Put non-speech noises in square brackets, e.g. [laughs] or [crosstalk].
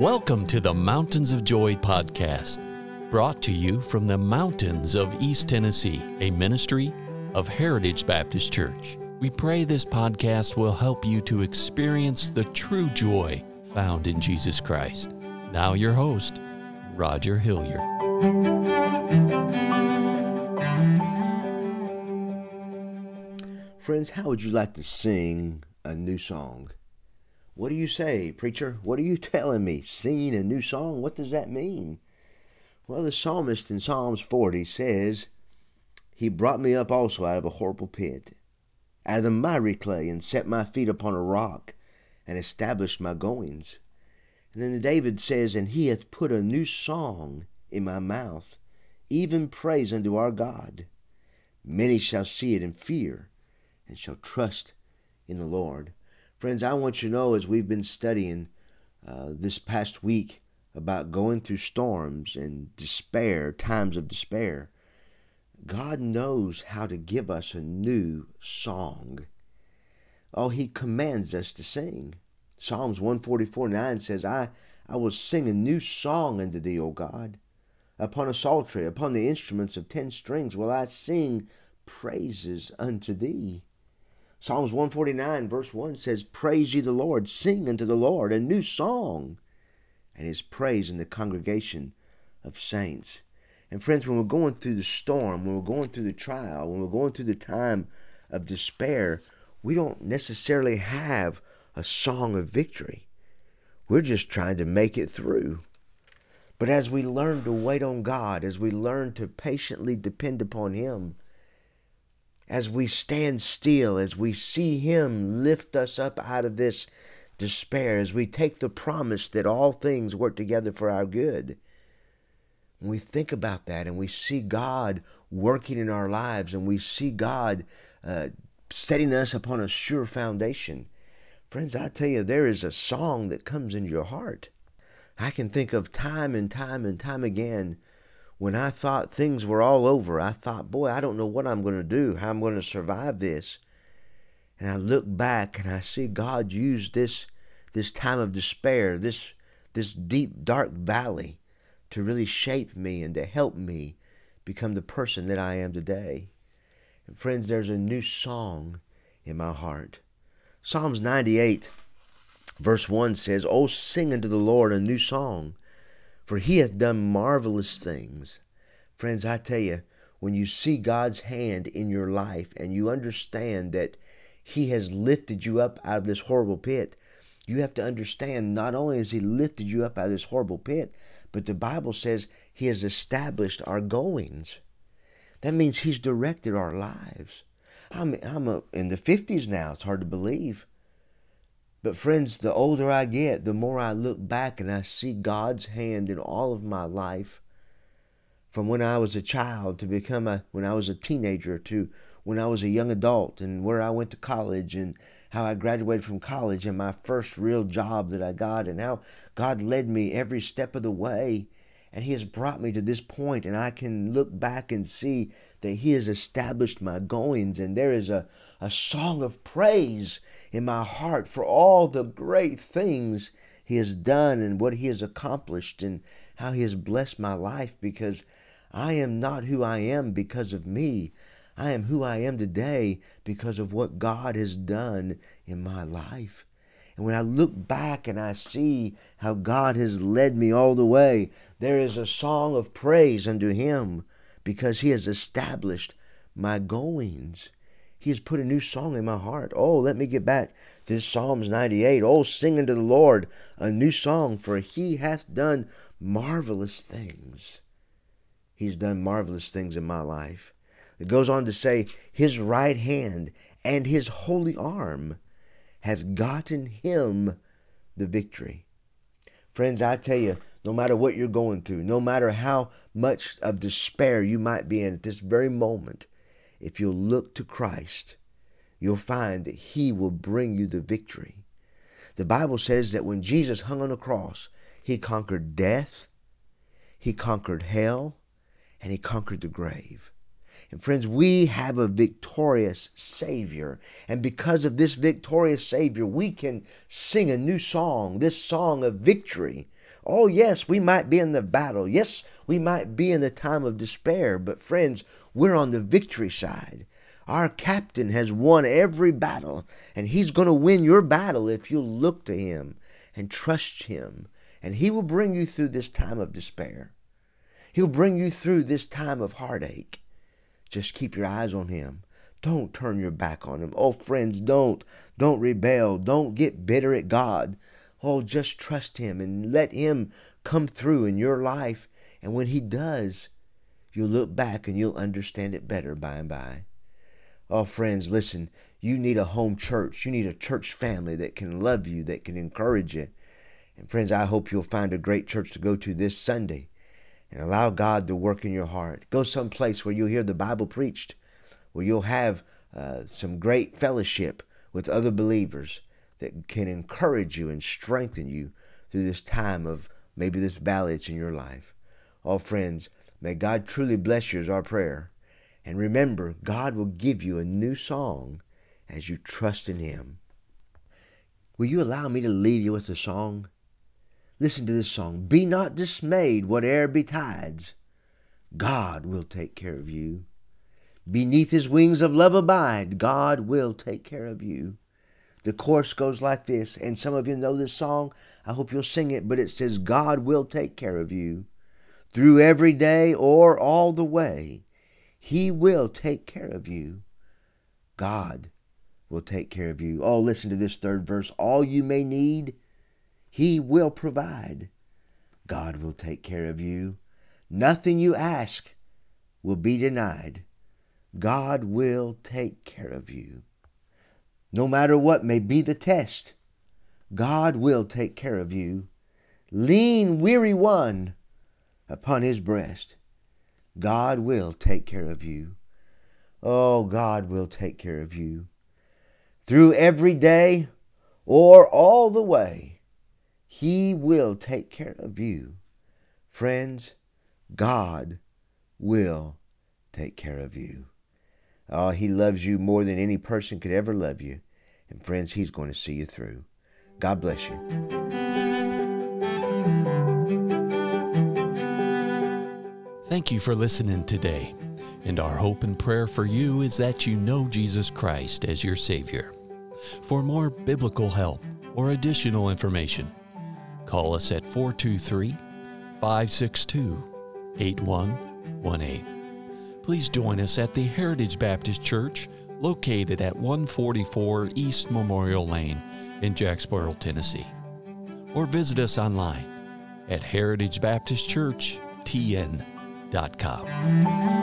Welcome to the Mountains of Joy podcast, brought to you from the mountains of East Tennessee, a ministry of Heritage Baptist Church. We pray this podcast will help you to experience the true joy found in Jesus Christ. Now, your host, Roger Hilliard. Friends, how would you like to sing a new song? What do you say, preacher? What are you [laughs] telling me? Singing a new song? What does that mean? Well, the psalmist in Psalms 40 says, He brought me up also out of a horrible pit, out of the miry clay, and set my feet upon a rock, and established my goings. And then David says, And he hath put a new song in my mouth, even praise unto our God. Many shall see it and fear, and shall trust in the Lord. Friends, I want you to know as we've been studying uh, this past week about going through storms and despair, times of despair, God knows how to give us a new song. Oh, He commands us to sing. Psalms 144 9 says, I, I will sing a new song unto thee, O God. Upon a psaltery, upon the instruments of ten strings, will I sing praises unto thee. Psalms 149, verse 1 says, Praise ye the Lord, sing unto the Lord a new song, and his praise in the congregation of saints. And friends, when we're going through the storm, when we're going through the trial, when we're going through the time of despair, we don't necessarily have a song of victory. We're just trying to make it through. But as we learn to wait on God, as we learn to patiently depend upon Him, as we stand still, as we see Him lift us up out of this despair, as we take the promise that all things work together for our good. When we think about that and we see God working in our lives and we see God uh, setting us upon a sure foundation, friends, I tell you, there is a song that comes into your heart. I can think of time and time and time again when I thought things were all over, I thought, boy, I don't know what I'm going to do, how I'm going to survive this. And I look back and I see God use this this time of despair, this this deep dark valley to really shape me and to help me become the person that I am today. And friends, there's a new song in my heart. Psalms 98 verse 1 says, "Oh sing unto the Lord a new song, for he hath done marvelous things. Friends, I tell you, when you see God's hand in your life and you understand that he has lifted you up out of this horrible pit, you have to understand not only has he lifted you up out of this horrible pit, but the Bible says he has established our goings. That means he's directed our lives. I'm, I'm a, in the 50s now. It's hard to believe. But, friends, the older I get, the more I look back and I see God's hand in all of my life. From when I was a child to become a, when I was a teenager to when I was a young adult and where I went to college and how I graduated from college and my first real job that I got and how God led me every step of the way. And He has brought me to this point, and I can look back and see that He has established my goings, and there is a, a song of praise in my heart for all the great things He has done and what He has accomplished and how He has blessed my life because I am not who I am because of me. I am who I am today because of what God has done in my life. And when I look back and I see how God has led me all the way, there is a song of praise unto Him because He has established my goings. He has put a new song in my heart. Oh, let me get back to Psalms 98. Oh, sing unto the Lord a new song, for he hath done marvelous things. He's done marvelous things in my life. It goes on to say, His right hand and his holy arm hath gotten him the victory. Friends, I tell you, no matter what you're going through, no matter how much of despair you might be in at this very moment, if you'll look to Christ, you'll find that He will bring you the victory. The Bible says that when Jesus hung on the cross, He conquered death, He conquered hell, and He conquered the grave. And friends, we have a victorious Savior. And because of this victorious Savior, we can sing a new song, this song of victory. Oh, yes, we might be in the battle. Yes, we might be in the time of despair, but friends, we're on the victory side. Our captain has won every battle, and he's going to win your battle if you'll look to him and trust him, and he will bring you through this time of despair. He'll bring you through this time of heartache. Just keep your eyes on him. Don't turn your back on him. Oh, friends, don't. Don't rebel. Don't get bitter at God. Oh, just trust him and let him come through in your life. And when he does, you'll look back and you'll understand it better by and by. Oh, friends, listen, you need a home church. You need a church family that can love you, that can encourage you. And, friends, I hope you'll find a great church to go to this Sunday and allow God to work in your heart. Go someplace where you'll hear the Bible preached, where you'll have uh, some great fellowship with other believers that can encourage you and strengthen you through this time of maybe this valley that's in your life. Oh, friends, may God truly bless you is our prayer. And remember, God will give you a new song as you trust in Him. Will you allow me to leave you with a song? Listen to this song. Be not dismayed, whate'er betides. God will take care of you. Beneath his wings of love abide. God will take care of you. The chorus goes like this, and some of you know this song. I hope you'll sing it, but it says, God will take care of you through every day or all the way. He will take care of you. God will take care of you. Oh, listen to this third verse. All you may need, He will provide. God will take care of you. Nothing you ask will be denied. God will take care of you. No matter what may be the test, God will take care of you. Lean, weary one upon His breast. God will take care of you. Oh, God will take care of you. Through every day or all the way, He will take care of you. Friends, God will take care of you. Oh, He loves you more than any person could ever love you. And friends, He's going to see you through. God bless you. Thank you for listening today. And our hope and prayer for you is that you know Jesus Christ as your Savior. For more biblical help or additional information, call us at 423 562 8118. Please join us at the Heritage Baptist Church located at 144 East Memorial Lane in Jacksboro, Tennessee. Or visit us online at heritagebaptistchurchtn.com.